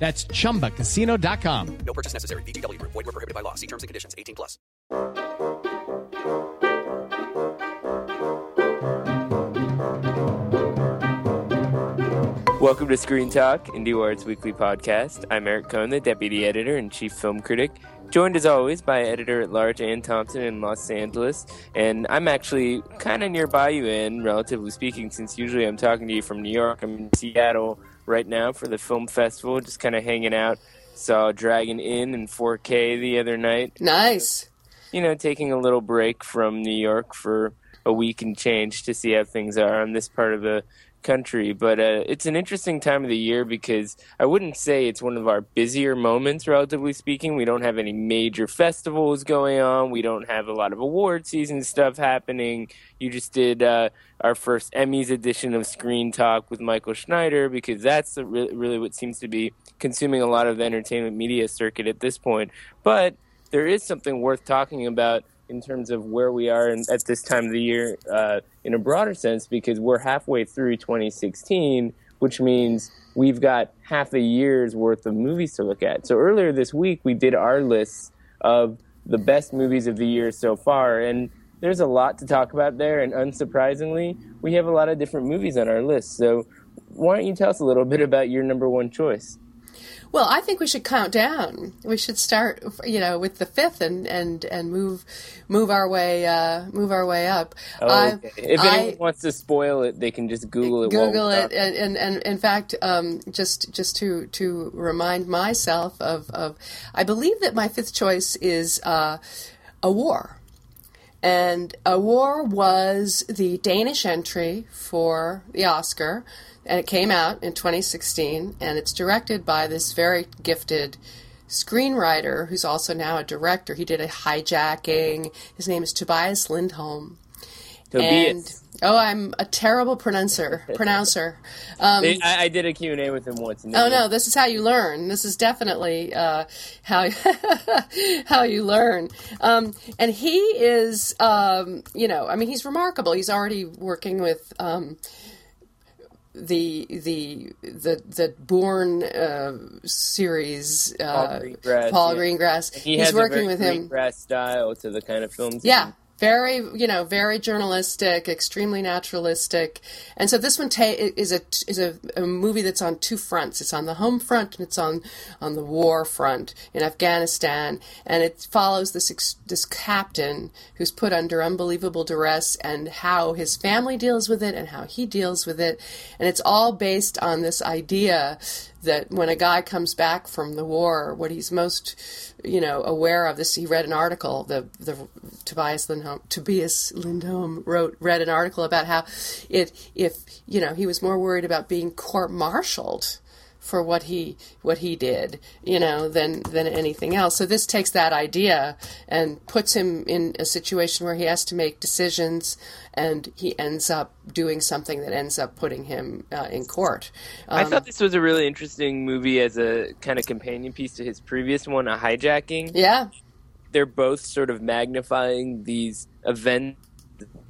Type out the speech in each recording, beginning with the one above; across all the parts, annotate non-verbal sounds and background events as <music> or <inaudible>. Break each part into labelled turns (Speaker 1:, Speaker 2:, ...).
Speaker 1: That's chumbacasino.com.
Speaker 2: No purchase necessary. VGW Group. Void were prohibited by law. See terms and conditions. 18 plus.
Speaker 3: Welcome to Screen Talk, IndieWire's weekly podcast. I'm Eric Kohn, the deputy editor and chief film critic, joined as always by editor at large Anne Thompson in Los Angeles. And I'm actually kind of nearby you, Anne, relatively speaking, since usually I'm talking to you from New York. I'm in Seattle right now for the film festival, just kind of hanging out. Saw Dragon Inn in 4K the other night.
Speaker 4: Nice.
Speaker 3: You know, taking a little break from New York for a week and change to see how things are on this part of the country. But uh, it's an interesting time of the year because I wouldn't say it's one of our busier moments, relatively speaking. We don't have any major festivals going on. We don't have a lot of award season stuff happening. You just did uh, our first Emmys edition of Screen Talk with Michael Schneider because that's re- really what seems to be consuming a lot of the entertainment media circuit at this point. But there is something worth talking about in terms of where we are in, at this time of the year uh, in a broader sense because we're halfway through 2016, which means we've got half a year's worth of movies to look at. So earlier this week, we did our lists of the best movies of the year so far, and there's a lot to talk about there. And unsurprisingly, we have a lot of different movies on our list. So why don't you tell us a little bit about your number one choice?
Speaker 4: Well, I think we should count down. We should start, you know, with the fifth and and and move move our way uh, move our way up.
Speaker 3: Oh, okay. if anyone wants to spoil it, they can just Google it.
Speaker 4: Google it, and, and, and in fact, um, just just to to remind myself of of, I believe that my fifth choice is uh, a war. And a war was the Danish entry for the Oscar and it came out in 2016 and it's directed by this very gifted screenwriter who's also now a director. He did a hijacking. His name is tobias lindholm.
Speaker 3: Tobias.
Speaker 4: and oh i'm a terrible pronouncer <laughs> pronouncer um,
Speaker 3: I, I, did a q&a with him once
Speaker 4: oh no this is how you learn this is definitely uh, how <laughs> how you learn um, and he is um, you know i mean he's remarkable he's already working with um, the the the the Bourne uh, series. Uh,
Speaker 3: Paul Greengrass.
Speaker 4: Paul yeah. Greengrass.
Speaker 3: He
Speaker 4: He's
Speaker 3: has
Speaker 4: working
Speaker 3: a
Speaker 4: with
Speaker 3: very
Speaker 4: him.
Speaker 3: Greengrass style to the kind of films.
Speaker 4: Yeah, very you know very journalistic extremely naturalistic. And so this one ta- is a is a, a, movie that's on two fronts. It's on the home front and it's on on the war front in afghanistan. And it follows this this captain who's put under unbelievable duress and how his family deals with it and how he deals with it. And it's all based on this idea that when a guy comes back from the war, what he's most, you know, aware of this, he read an article. The the Tobias Lindholm, Tobias Lindholm wrote read an article about how it if you know he was more worried about being court-martialed for what he what he did, you know, than than anything else. So this takes that idea and puts him in a situation where he has to make decisions, and he ends up doing something that ends up putting him uh, in court.
Speaker 3: Um, I thought this was a really interesting movie as a kind of companion piece to his previous one, A Hijacking.
Speaker 4: Yeah,
Speaker 3: they're both sort of magnifying these events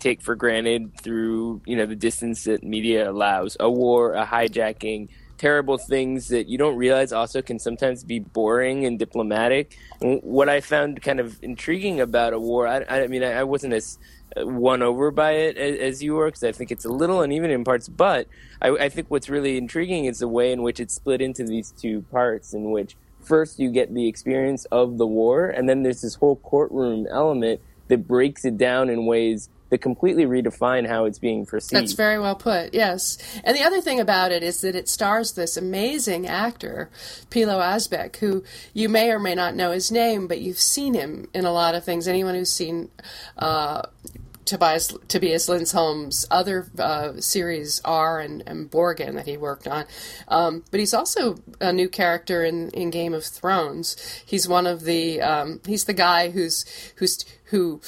Speaker 3: take for granted through you know the distance that media allows a war a hijacking terrible things that you don't realize also can sometimes be boring and diplomatic. And what I found kind of intriguing about a war, I, I mean, I, I wasn't as uh, won over by it as, as you were because I think it's a little uneven in parts. But I, I think what's really intriguing is the way in which it's split into these two parts, in which first you get the experience of the war, and then there's this whole courtroom element that breaks it down in ways that completely redefine how it's being perceived.
Speaker 4: That's very well put, yes. And the other thing about it is that it stars this amazing actor, Pilou Asbæk, who you may or may not know his name, but you've seen him in a lot of things. Anyone who's seen uh, Tobias Tobias Lindholm's other uh, series R and, and Borgen that he worked on, um, but he's also a new character in, in Game of Thrones. He's one of the um, he's the guy who's who's who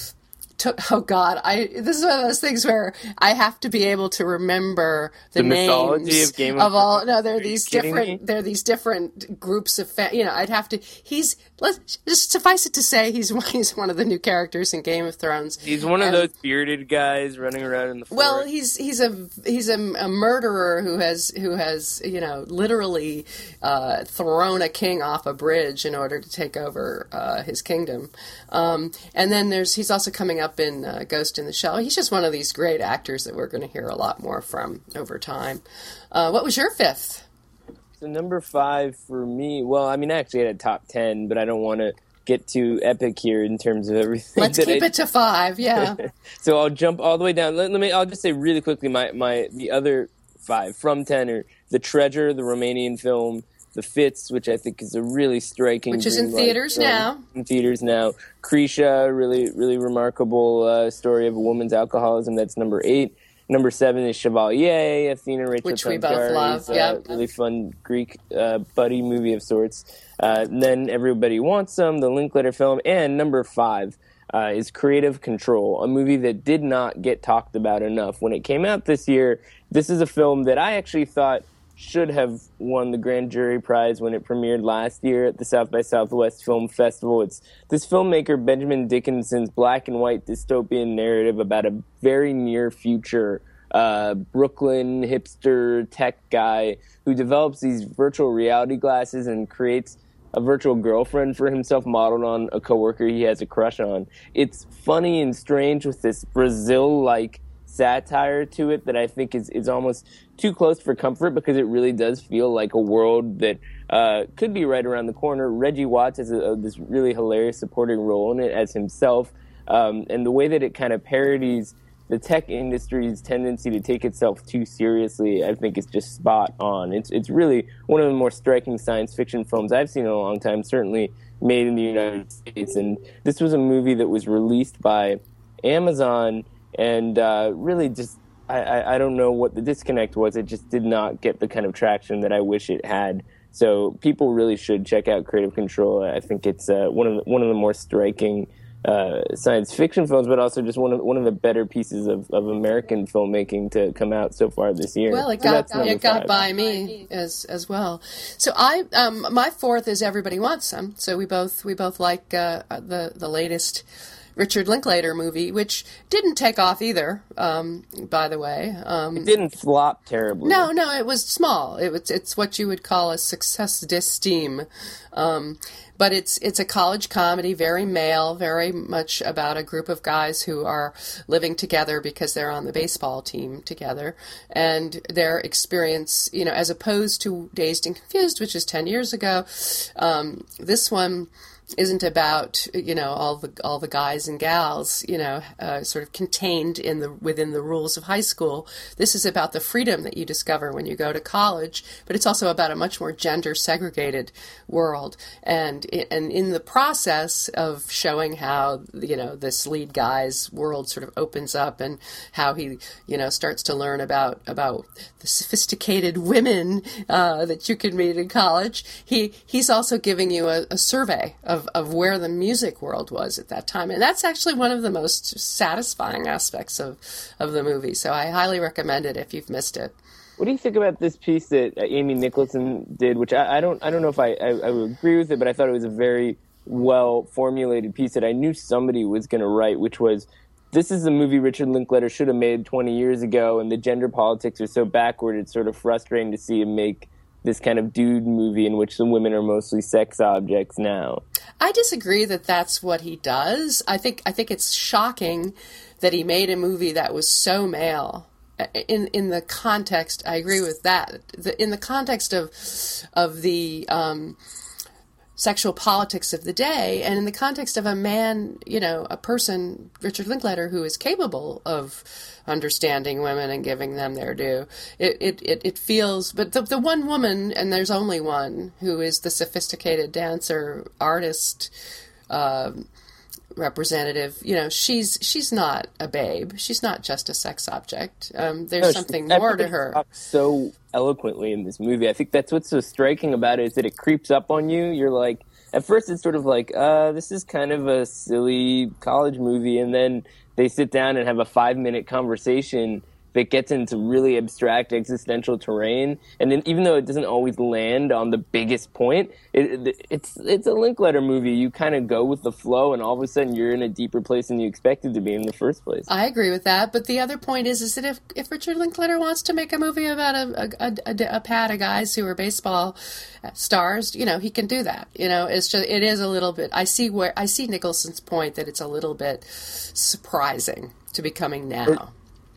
Speaker 4: took, <laughs> oh God, I this is one of those things where I have to be able to remember the,
Speaker 3: The mythology
Speaker 4: names
Speaker 3: of Game of
Speaker 4: all. No, there are
Speaker 3: Are
Speaker 4: these different
Speaker 3: me?
Speaker 4: there are these different groups of fa- you know. I'd have to. He's let's just suffice it to say he's <laughs> one, he's one of the new characters in Game of Thrones.
Speaker 3: He's one of
Speaker 4: And-
Speaker 3: those bearded guys running around in the forest.
Speaker 4: well, he's he's a he's a, a murderer who has who has you know literally uh, thrown a king off a bridge in order to take over uh, his kingdom. Um, and then there's he's also coming up in uh, Ghost in the Shell. He's just one of these great actors that we're going to hear a lot more from over time. Uh, what was your fifth?
Speaker 3: So number five for me. Well, I mean, I actually had a top ten, but I don't want to get too epic here in terms of everything.
Speaker 4: Let's keep
Speaker 3: I-
Speaker 4: it to five. Yeah. <laughs>
Speaker 3: So I'll jump all the way down. Let, let me. I'll just say really quickly my my the other five from ten are the Treasure, the Romanian film, the Fits, which I think is a really striking,
Speaker 4: Which is in theaters
Speaker 3: film.
Speaker 4: now.
Speaker 3: In theaters now. Krisha, really really remarkable uh, story of a woman's alcoholism. That's number eight. Number seven is Chevalier, Athina Rachel
Speaker 4: Which we both love,
Speaker 3: uh,
Speaker 4: yeah.
Speaker 3: really fun Greek uh, buddy movie of sorts. Uh, then Everybody Wants Some, the Linklater film, and number five uh, is Creative Control, a movie that did not get talked about enough when it came out this year. This is a film that I actually thought should have won the grand jury prize when it premiered last year at the South by Southwest Film Festival. It's this filmmaker Benjamin Dickinson's black and white dystopian narrative about a very near future uh, Brooklyn hipster tech guy who develops these virtual reality glasses and creates a virtual girlfriend for himself modeled on a coworker he has a crush on. It's funny and strange with this Brazil like satire to it that I think is, is almost too close for comfort because it really does feel like a world that uh, could be right around the corner. Reggie Watts has a, this really hilarious supporting role in it as himself. Um, and the way that it kind of parodies the tech industry's tendency to take itself too seriously, I think, is just spot on. It's it's really one of the more striking science fiction films I've seen in a long time. Certainly made in the United States, and this was a movie that was released by Amazon, and uh, really just I, I, don't know what the disconnect was. It just did not get the kind of traction that I wish it had. So people really should check out Creative Control. I think it's uh, one of the, one of the more striking uh, science fiction films, but also just one of one of the better pieces of, of American filmmaking to come out so far this year.
Speaker 4: Well, it
Speaker 3: So
Speaker 4: got it got
Speaker 3: five.
Speaker 4: by me as as well. So I um my fourth is Everybody Wants Some. So we both we both like uh, the the latest Richard Linklater movie, which didn't take off either. Um, by the way, um,
Speaker 3: It didn't flop terribly.
Speaker 4: no, no, it was small. It was it's what you would call a success d'estime. Um, but it's it's a college comedy, very male, very much about a group of guys who are living together because they're on the baseball team together, and their experience, you know, as opposed to Dazed and Confused, which is ten years ago, um, this one isn't about you know all the all the guys and gals you know uh, sort of contained in the within the rules of high school. This is about the freedom that you discover when you go to college, but it's also about a much more gender segregated world. And and in the process of showing how you know this lead guy's world sort of opens up and how he you know starts to learn about about the sophisticated women uh, that you can meet in college. He he's also giving you a, a survey of, of where the music world was at that time, and that's actually one of the most satisfying aspects of of the movie. So I highly recommend it if you've missed it.
Speaker 3: What do you think about this piece that Amy Nicholson did? Which I, I don't, I don't know if I, I, I would agree with it, but I thought it was a very well formulated piece that I knew somebody was going to write. Which was, this is the movie Richard Linklater should have made 20 years ago, and the gender politics are so backward. It's sort of frustrating to see him make this kind of dude movie in which the women are mostly sex objects now.
Speaker 4: I disagree that that's what he does. I think I think it's shocking that he made a movie that was so male. In in the context, I agree with that. The, in the context of of the um, sexual politics of the day, and in the context of a man, you know, a person, Richard Linklater, who is capable of understanding women and giving them their due. It it, it, it feels, but the, the one woman, and there's only one, who is the sophisticated dancer, artist, um representative. You know, she's she's not a babe. She's not just a sex object. Um, there's
Speaker 3: No, she-
Speaker 4: something more to her.
Speaker 3: so eloquently in this movie. I think that's what's so striking about it is that it creeps up on you. You're like, at first it's sort of like, uh, this is kind of a silly college movie, and then they sit down and have a five minute conversation that gets into really abstract existential terrain. And then even though it doesn't always land on the biggest point, it, it, it's it's a Linklater movie. You kind of go with the flow, and all of a sudden you're in a deeper place than you expected to be in the first place.
Speaker 4: I agree with that, but the other point is, is that if, if Richard Linklater wants to make a movie about a, a, a, a pad of guys who are baseball stars, you know, he can do that. You know, it's just it is a little bit. I see where I see Nicholson's point that it's a little bit surprising to be coming now.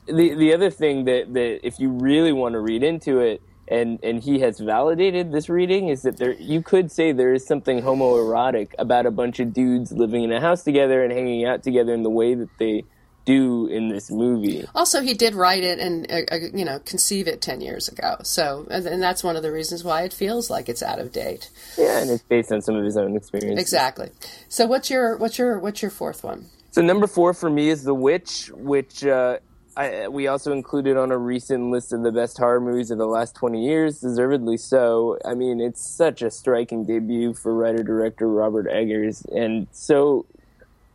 Speaker 3: The the other thing that that if you really want to read into it and and he has validated this reading is that there you could say there is something homoerotic about a bunch of dudes living in a house together and hanging out together in the way that they do in this movie.
Speaker 4: Also, he did write it and uh, uh, you know conceive it ten years ago. So, and, and that's one of the reasons why it feels like it's out of date.
Speaker 3: Yeah, and it's based on some of his own experience.
Speaker 4: Exactly. So, what's your what's your what's your fourth one?
Speaker 3: So number four for me is The Witch, which uh, I, we also included on a recent list of the best horror movies of the last 20 years, deservedly so. I mean, it's such a striking debut for writer-director Robert Eggers, and so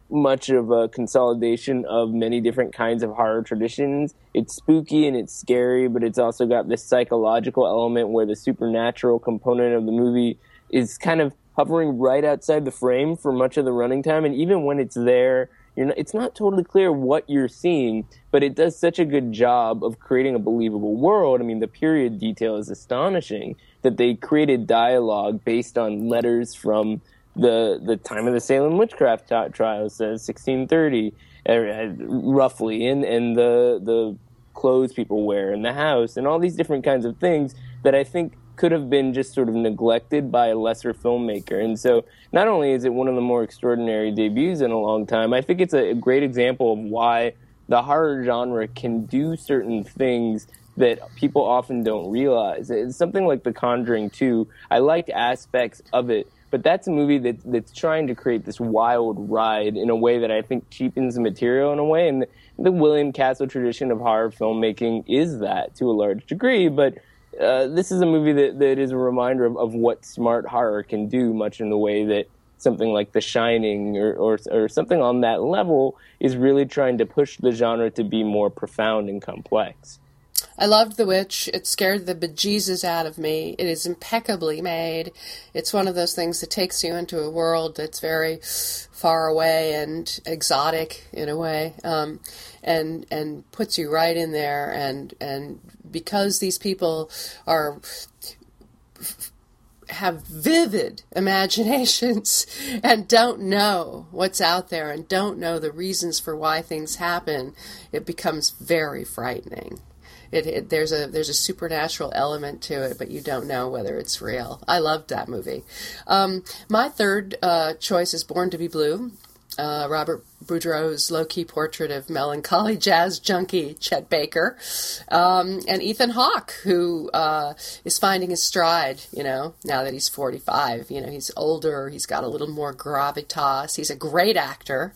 Speaker 3: much of a consolidation of many different kinds of horror traditions. It's spooky and it's scary, but it's also got this psychological element where the supernatural component of the movie is kind of hovering right outside the frame for much of the running time, and even when it's there, not, it's not totally clear what you're seeing, but it does such a good job of creating a believable world. I mean, the period detail is astonishing that they created dialogue based on letters from the the time of the Salem witchcraft trials, uh, 1630, uh, roughly, and and the the clothes people wear in the house, and all these different kinds of things that I think could have been just sort of neglected by a lesser filmmaker. And so, not only is it one of the more extraordinary debuts in a long time, I think it's a, great example of why the horror genre can do certain things that people often don't realize. It's something like The Conjuring 2. I liked aspects of it, but that's a movie that that's trying to create this wild ride in a way that I think cheapens the material in a way. And the, the William Castle tradition of horror filmmaking is that to a large degree, but uh, this is a movie that, that is a reminder of, of what smart horror can do, much in the way that something like The Shining or, or, or something on that level is really trying to push the genre to be more profound and complex.
Speaker 4: I loved The Witch. It scared the bejesus out of me. It is impeccably made. It's one of those things that takes you into a world that's very far away and exotic in a way, um, and and puts you right in there. And and because these people are have vivid imaginations <laughs> and don't know what's out there and don't know the reasons for why things happen, it becomes very frightening. It, it, there's a there's a supernatural element to it, but you don't know whether it's real. I loved that movie. Um, my third uh, choice is Born to Be Blue. Uh, Robert Budreau's low-key portrait of melancholy <laughs> jazz junkie Chet Baker, um, and Ethan Hawke, who uh, is finding his stride. You know, now that he's 45, you know he's older, he's got a little more gravitas. He's a great actor,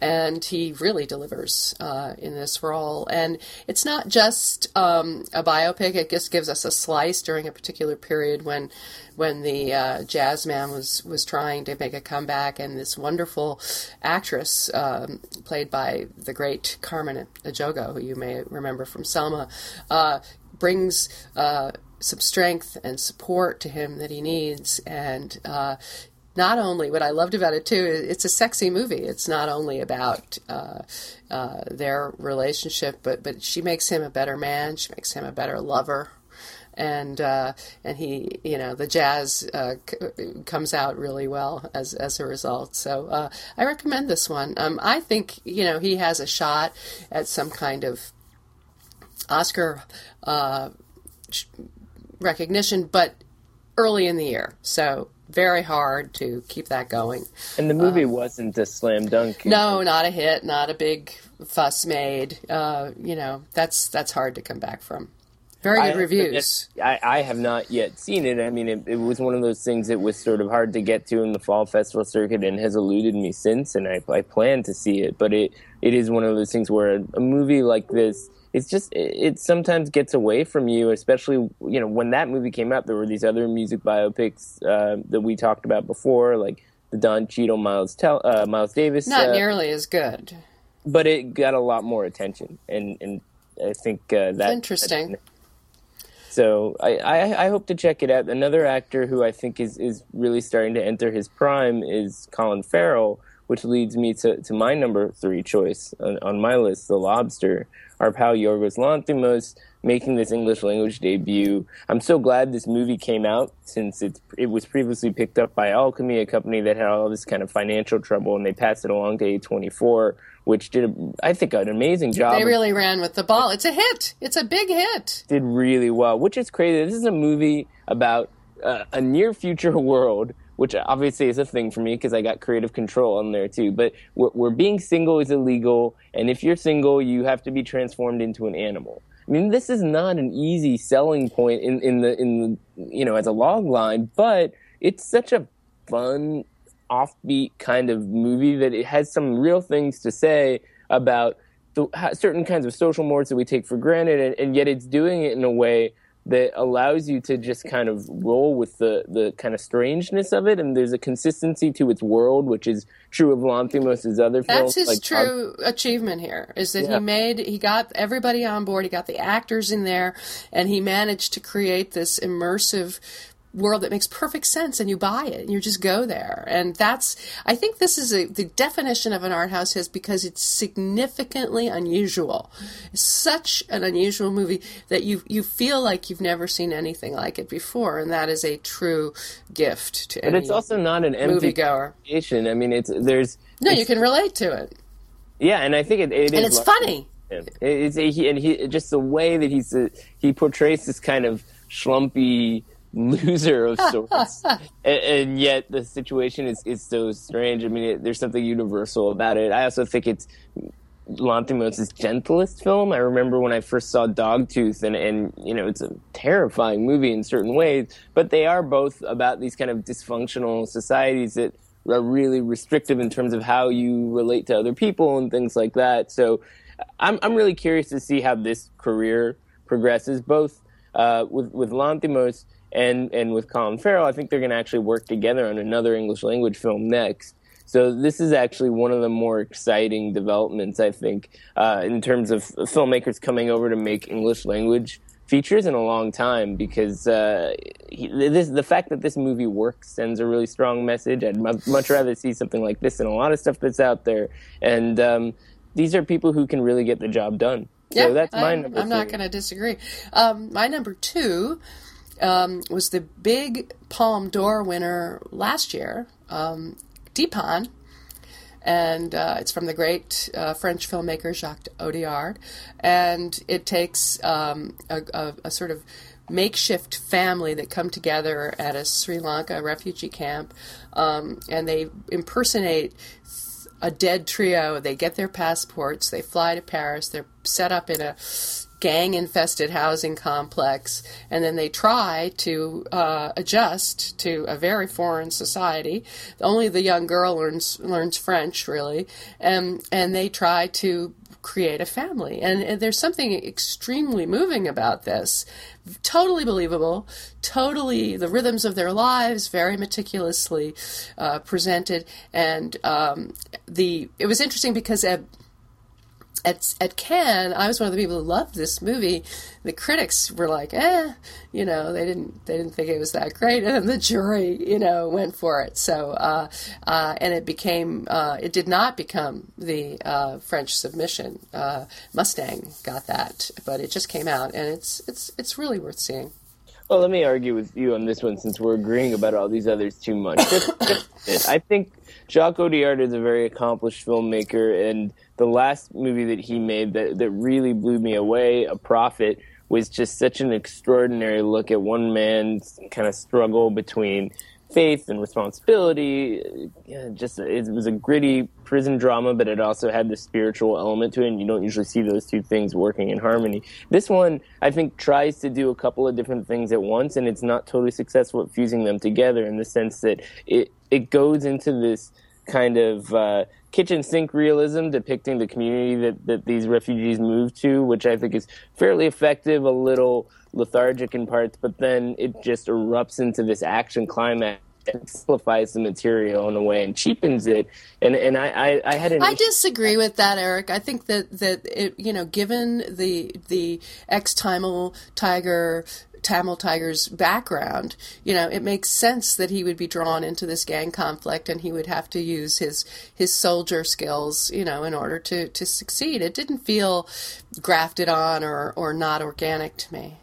Speaker 4: and he really delivers uh, in this role. And it's not just um, a biopic; it just gives us a slice during a particular period when when the uh, jazz man was was trying to make a comeback, and this wonderful actress um, played by the great Carmen Ejogo, who you may remember from Selma, uh, brings. Uh, some strength and support to him that he needs, and uh, not only what I loved about it too, it's a sexy movie. It's not only about uh, uh, their relationship, but but she makes him a better man. She makes him a better lover, and uh, and he, you know, the jazz uh, c- comes out really well as as a result. So uh, I recommend this one. Um, I think you know he has a shot at some kind of Oscar uh, recognition, but early in the year. So very hard to keep that going.
Speaker 3: And the movie wasn't a slam dunk.
Speaker 4: No, not a hit, not a big fuss made. Uh, you know, that's that's hard to come back from. Very good
Speaker 3: to
Speaker 4: reviews.
Speaker 3: I, I have not yet seen it. I mean, it, it was one of those things that was sort of hard to get to in the fall festival circuit and has eluded me since. And I, I plan to see it, but it, it is one of those things where a, a movie like this, it's just it, it sometimes gets away from you. Especially you know when that movie came out, there were these other music biopics uh, that we talked about before, like the Don Cheadle, Miles Tel- uh, Miles Davis.
Speaker 4: Not
Speaker 3: uh,
Speaker 4: nearly as good.
Speaker 3: but it got a lot more attention, and and I think uh, that
Speaker 4: Interesting.
Speaker 3: So I, I I hope to check it out. Another actor who I think is is really starting to enter his prime is Colin Farrell, which leads me to, to my number three choice on, on my list, The Lobster. Our pal Yorgos Lanthimos making this English language debut. I'm so glad this movie came out since it it was previously picked up by Alchemy, a company that had all this kind of financial trouble, and they passed it along to A24, which did I think an amazing job.
Speaker 4: They really ran with the ball. It's a hit. It's a big hit.
Speaker 3: did really well, which is crazy. This is a movie about uh, a near future <laughs> world, which obviously is a thing for me because I got creative control on there too. But where, where being single is illegal, and if you're single, you have to be transformed into an animal. I mean, this is not an easy selling point in, in the in the you know as a log line, but it's such a fun, offbeat kind of movie that it has some real things to say about the, certain kinds of social mores that we take for granted, and, and yet it's doing it in a way that allows you to just kind of roll with the, the kind of strangeness of it, and there's a consistency to its world, which is true of Lanthimos' other films.
Speaker 4: That's his
Speaker 3: like
Speaker 4: true achievement here. Is that
Speaker 3: Yeah.
Speaker 4: he made he got everybody on board. He got the actors in there, and he managed to create this immersive world that makes perfect sense and you buy it and you just go there. And that's i think this is a, the definition of an art house is because it's significantly unusual. It's such an unusual movie that you you feel like you've never seen anything like it before. And that is a true gift to
Speaker 3: But it's also not an empty
Speaker 4: moviegoer.
Speaker 3: creation. I mean, it's there's
Speaker 4: no you can relate to it.
Speaker 3: Yeah, and I think it, it
Speaker 4: and it's funny.
Speaker 3: him. It's he, and he just the way that he's uh he portrays this kind of schlumpy loser of <laughs> sorts, and, and yet the situation is is so strange. I mean, it, there's something universal about it. I also think it's Lanthimos' gentlest film. I remember when I first saw Dogtooth, and and you know it's a terrifying movie in certain ways, but they are both about these kind of dysfunctional societies that are really restrictive in terms of how you relate to other people and things like that. So I'm I'm really curious to see how this career progresses, both uh, with with Lanthimos and and with Colin Farrell. I think they're going to actually work together on another English language film next. So this is actually one of the more exciting developments, I think, uh, in terms of filmmakers coming over to make English language features in a long time. Because uh, he, this, the fact that this movie works sends a really strong message. I'd mu- much rather see something like this than a lot of stuff that's out there. And um, these are people who can really get the job done. So that's my
Speaker 4: I'm,
Speaker 3: number.
Speaker 4: I'm not going to disagree. Um, my number two um, was the big Palme d'Or winner last year, um, and uh, it's from the great uh, French filmmaker Jacques Audiard, and it takes um, a, a, a sort of makeshift family that come together at a Sri Lanka refugee camp, um, and they impersonate a dead trio. They get their passports, they fly to Paris, they're set up in a gang infested housing complex, and then they try to uh, adjust to a very foreign society. Only the young girl learns learns French, really, and and they try to create a family. And, and there's something extremely moving about this. Totally believable, totally the rhythms of their lives, very meticulously uh, presented. And um, the it was interesting because at at Cannes, I was one of the people who loved this movie. The critics were like, "eh," you know, they didn't they didn't think it was that great, <laughs> and the jury, you know, went for it. So, uh, uh, and it became uh, it did not become the uh, French submission. Uh, Mustang got that, but it just came out, and it's it's it's really worth seeing.
Speaker 3: Well, let me argue with you on this one since we're agreeing about all these others too much. I think Jacques Audiard is a very accomplished filmmaker, and the last movie that he made that, that really blew me away, A Prophet, was just such an extraordinary look at one man's kind of struggle between faith and responsibility. Just it was a gritty prison drama, but it also had the spiritual element to it. And you don't usually see those two things working in harmony. This one, I think, tries to do a couple of different things at once, and it's not totally successful at fusing them together in the sense that it it goes into this kind of uh, kitchen sink realism depicting the community that, that these refugees move to, which I think is fairly effective, a little lethargic in parts, but then it just erupts into this action climax and simplifies the material in a way and cheapens it. And and I, I, I had an
Speaker 4: I disagree with that, Eric. I think that that it, you know, given the the ex Tamil Tiger Tamil Tiger's background, you know, it makes sense that he would be drawn into this gang conflict and he would have to use his his soldier skills, you know, in order to, to succeed. It didn't feel grafted on or, or not organic to me.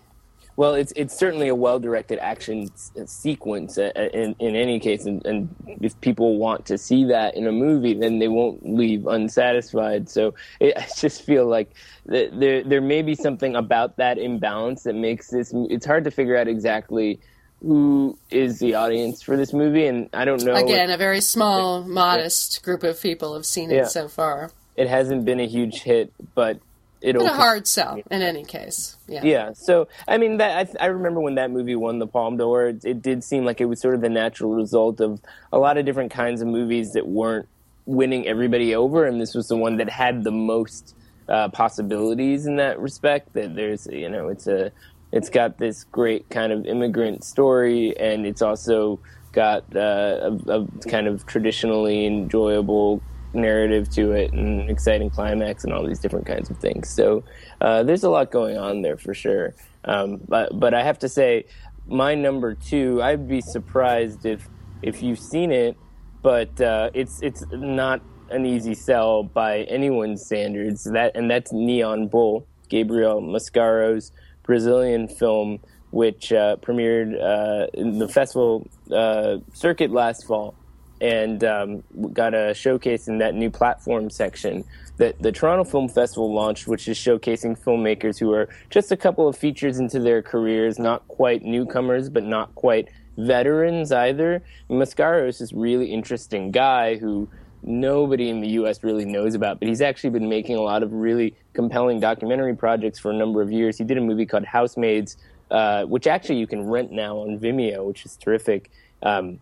Speaker 3: Well, it's it's certainly a well directed action s- sequence uh, in in any case, and, and if people want to see that in a movie, then they won't leave unsatisfied. So it, <laughs> I just feel like th- there there may be something about that imbalance that makes this. It's hard to figure out exactly who is the audience for this movie, and I don't know.
Speaker 4: Again, a very small, modest group of people have seen it so far.
Speaker 3: It hasn't been a huge hit, but it'll
Speaker 4: But a hard sell in any case. Yeah.
Speaker 3: Yeah. So I mean, that I, I remember when that movie won the Palme d'Or. It, it did seem like it was sort of the natural result of a lot of different kinds of movies that weren't winning everybody over, and this was the one that had the most uh, possibilities in that respect. That there's, you know, it's a, it's got this great kind of immigrant story, and it's also got uh, a, a kind of traditionally enjoyable narrative to it and exciting climax and all these different kinds of things. So uh, there's a lot going on there for sure. Um, but but I have to say, my number two, I'd be surprised if if you've seen it, but uh, it's it's not an easy sell by anyone's standards. That and that's Neon Bull, Gabriel Mascaro's Brazilian film, which uh, premiered uh, in the festival uh, circuit last fall and um, got a showcase in that new platform section that the Toronto Film Festival launched, which is showcasing filmmakers who are just a couple of features into their careers, not quite newcomers, but not quite veterans either. Mascaro is this really interesting guy who nobody in the US really knows about, but he's actually been making a lot of really compelling documentary projects for a number of years. He did a movie called Housemaids, uh, which actually you can rent now on Vimeo, which is terrific. Um,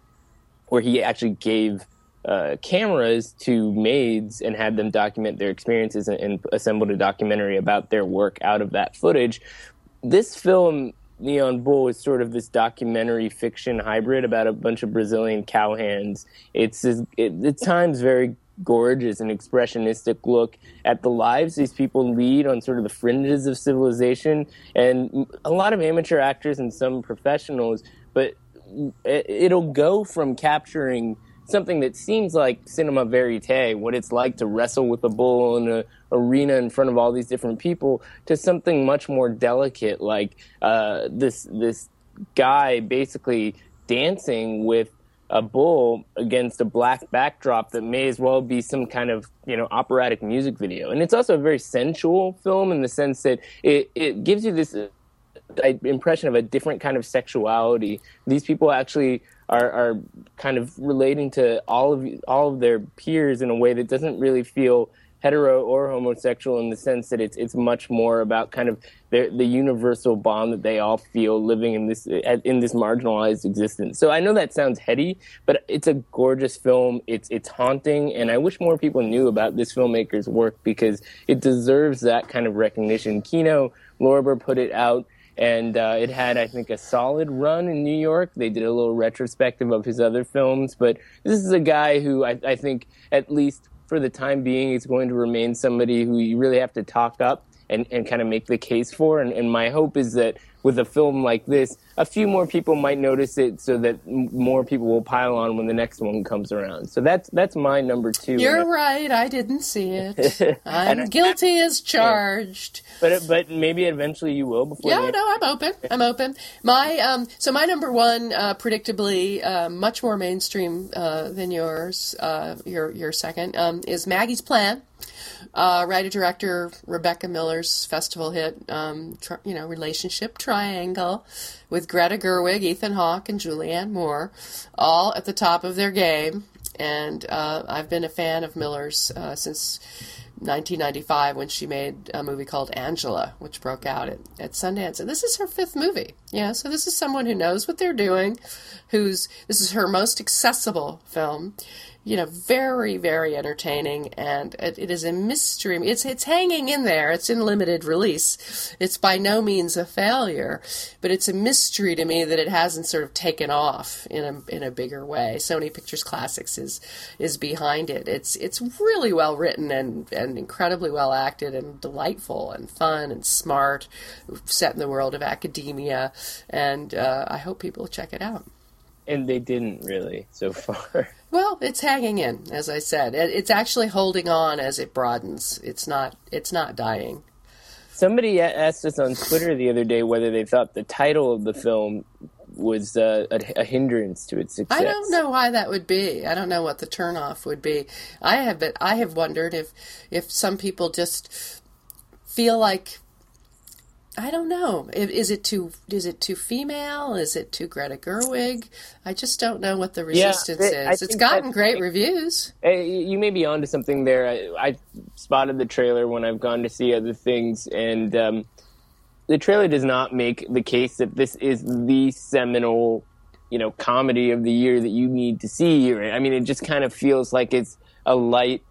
Speaker 3: where he actually gave uh, cameras to maids and had them document their experiences and, and assembled a documentary about their work out of that footage. This film, Neon Bull, is sort of this documentary fiction hybrid about a bunch of Brazilian cowhands. It's it, at times very gorgeous and expressionistic look at the lives these people lead on sort of the fringes of civilization and a lot of amateur actors and some professionals but it- it'll go from capturing something that seems like cinema verite, what it's like to wrestle with a bull in an arena in front of all these different people, to something much more delicate, like uh, this this guy basically dancing with a bull against a black backdrop that may as well be some kind of you know operatic music video. And it's also a very sensual film in the sense that it, it gives you this impression of a different kind of sexuality. These people actually are, are kind of relating to all of all of their peers in a way that doesn't really feel hetero or homosexual in the sense that it's it's much more about kind of their, the universal bond that they all feel living in this in this marginalized existence. So I know that sounds heady, but it's a gorgeous film. It's it's haunting, and I wish more people knew about this filmmaker's work because it deserves that kind of recognition. Kino Lorber put it out and uh, it had, I think, a solid run in New York. They did a little retrospective of his other films, but this is a guy who I, I think, at least for the time being, is going to remain somebody who you really have to talk up and, and kind of make the case for. And, and my hope is that with a film like this, a few more people might notice it, so that m- more people will pile on when the next one comes around. So that's that's my number two.
Speaker 4: You're right. I didn't see it. <laughs> I'm guilty as charged.
Speaker 3: but but maybe eventually you will before.
Speaker 4: Yeah, no, I'm open. I'm open. My um, so my number one, uh, predictably, uh, much more mainstream uh, than yours. Uh, your your second um, is Maggie's Plan. Uh, writer director Rebecca Miller's festival hit, um, tr- you know, relationship trauma. Triangle with Greta Gerwig, Ethan Hawke, and Julianne Moore, all at the top of their game. And uh, I've been a fan of Miller's uh, since 1995 when she made a movie called Angela, which broke out at, at Sundance. And this is her fifth movie. Yeah, so this is someone who knows what they're doing, who's this is her most accessible film you know, very, very entertaining, and it, it is a mystery. It's it's hanging in there. It's in limited release. It's by no means a failure, but it's a mystery to me that it hasn't sort of taken off in a in a bigger way. Sony Pictures Classics is is behind it. It's it's really well written and and incredibly well acted and delightful and fun and smart, set in the world of academia, and uh, I hope people check it out
Speaker 3: and they didn't really so far. <laughs>
Speaker 4: Well, it's hanging in, as I said. It's actually holding on as it broadens. It's not. It's not dying.
Speaker 3: Somebody asked us on Twitter the other day whether they thought the title of the film was uh, a, a, hindrance to its success.
Speaker 4: I don't know why that would be. I don't know what the turnoff would be. I have been, I have wondered if if some people just feel like I don't know. Is it too is it too female? Is it too Greta Gerwig? I just don't know what the resistance yeah, is. It's gotten great reviews.
Speaker 3: You may be onto something there. I, spotted the trailer when I've gone to see other things, and um, the trailer does not make the case that this is the seminal, you know, comedy of the year that you need to see. I mean, it just kind of feels like it's a light,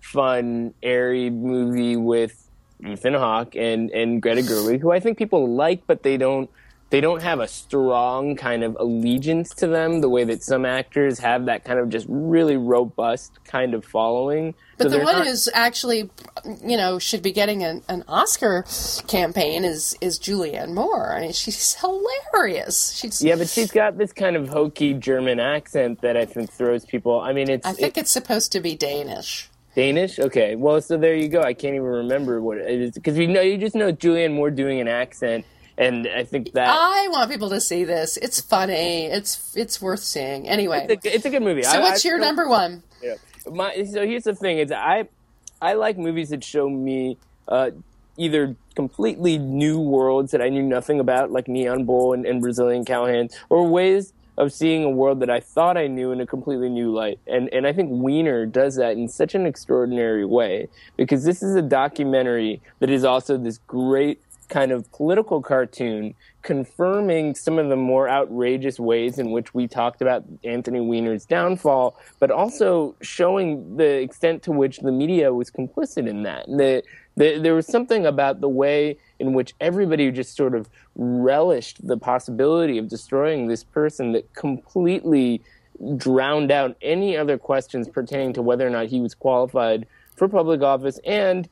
Speaker 3: fun, airy movie with Ethan Hawke and and Greta Gerwig, who I think people like, but they don't they don't have a strong kind of allegiance to them the way that some actors have that kind of just really robust kind of following.
Speaker 4: But so the one not... who's actually, you know, should be getting an, an, Oscar campaign is is Julianne Moore. I mean, she's hilarious. She's
Speaker 3: yeah, but she's got this kind of hokey German accent that I think throws people. I mean, it's
Speaker 4: I think
Speaker 3: it,
Speaker 4: it's supposed to be Danish.
Speaker 3: Danish? Okay. Well, so there you go. I can't even remember what it is because you know you just know Julianne Moore doing an accent, and I think that
Speaker 4: I want people to see this. It's funny. It's it's worth seeing. Anyway,
Speaker 3: it's a, it's a good movie.
Speaker 4: So,
Speaker 3: I,
Speaker 4: what's
Speaker 3: I,
Speaker 4: your number one?
Speaker 3: Yeah. My, so here's the thing: is I I like movies that show me uh, either completely new worlds that I knew nothing about, like Neon Bull and, and Brazilian Cowhands, or ways of seeing a world that I thought I knew in a completely new light. And and I think Weiner does that in such an extraordinary way because this is a documentary that is also this great kind of political cartoon confirming some of the more outrageous ways in which we talked about Anthony Weiner's downfall, but also showing the extent to which the media was complicit in that. The, there was something about the way in which everybody just sort of relished the possibility of destroying this person that completely drowned out any other questions pertaining to whether or not he was qualified for public office and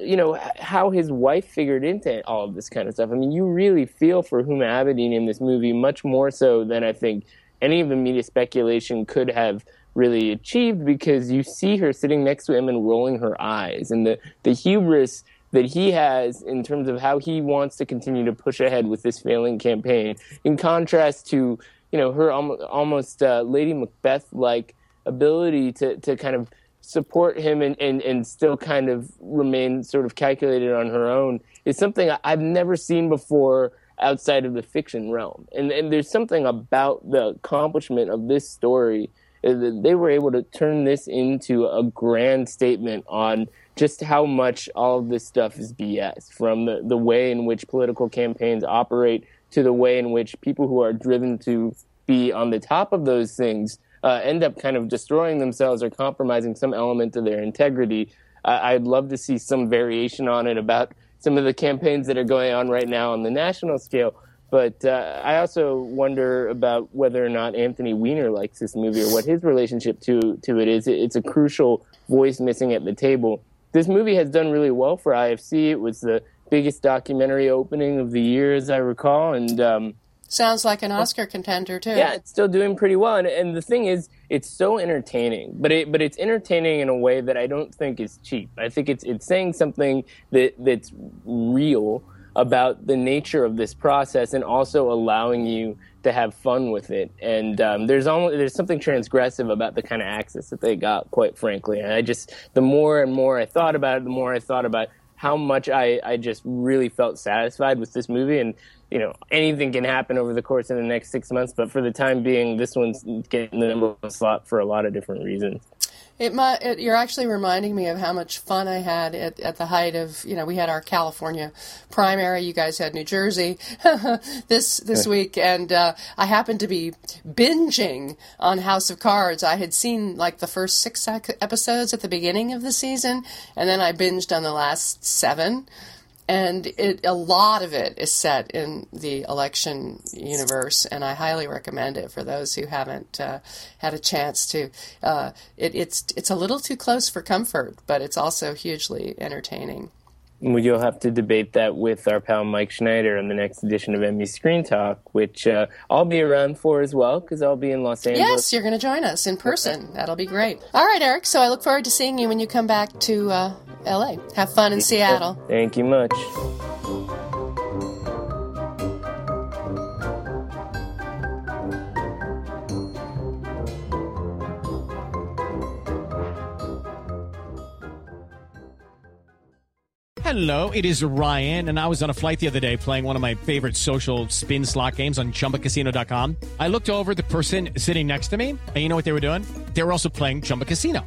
Speaker 3: you know how his wife figured into all of this kind of stuff. I mean, you really feel for Huma Abedin in this movie much more so than I think any of the media speculation could have really achieved because you see her sitting next to him and rolling her eyes and the the hubris that he has in terms of how he wants to continue to push ahead with this failing campaign in contrast to you know her almost uh, lady macbeth like ability to to kind of support him and, and, and still kind of remain sort of calculated on her own is something I've never seen before outside of the fiction realm. And, and there's something about the accomplishment of this story they were able to turn this into a grand statement on just how much all of this stuff is BS from the, the way in which political campaigns operate to the way in which people who are driven to be on the top of those things uh, end up kind of destroying themselves or compromising some element of their integrity. Uh, I'd love to see some variation on it about some of the campaigns that are going on right now on the national scale. But uh, I also wonder about whether or not Anthony Weiner likes this movie or what his relationship to to it is. It's a crucial voice missing at the table. This movie has done really well for IFC. It was the biggest documentary opening of the year, as I recall, and um,
Speaker 4: Sounds like an Oscar contender too.
Speaker 3: Yeah, it's still doing pretty well, and, and the thing is, it's so entertaining. But it but it's entertaining in a way that I don't think is cheap. I think it's it's saying something that that's real about the nature of this process, and also allowing you to have fun with it. And um, there's almost there's something transgressive about the kind of access that they got. Quite frankly, and I just the more and more I thought about it, the more I thought about how much I, I just really felt satisfied with this movie. And, you know, anything can happen over the course of the next six months. But for the time being, this one's getting the number one slot for a lot of different reasons.
Speaker 4: It, might, it, you're actually reminding me of how much fun I had at, at the height of you know we had our California primary. You guys had New Jersey <laughs> this this week, and uh, I happened to be binging on House of Cards. I had seen like the first six episodes at the beginning of the season, and then I binged on the last seven and it, a lot of it is set in the election universe, and I highly recommend it for those who haven't uh, had a chance to. Uh, it, it's it's a little too close for comfort, but it's also hugely entertaining.
Speaker 3: Well, you'll have to debate that with our pal Mike Schneider on the next edition of Emmy Screen Talk, which uh, I'll be around for as well because I'll be in Los Angeles.
Speaker 4: Yes, you're going to join us in person. That'll be great. All right, Eric. So I look forward to seeing you when you come back to uh, LA. Have fun in Seattle.
Speaker 3: Thank you much.
Speaker 1: Hello, it is Ryan, and I was on a flight the other day playing one of my favorite social spin slot games on chumbacasino.com. I looked over the person sitting next to me, and you know what they were doing? They were also playing Chumba Casino.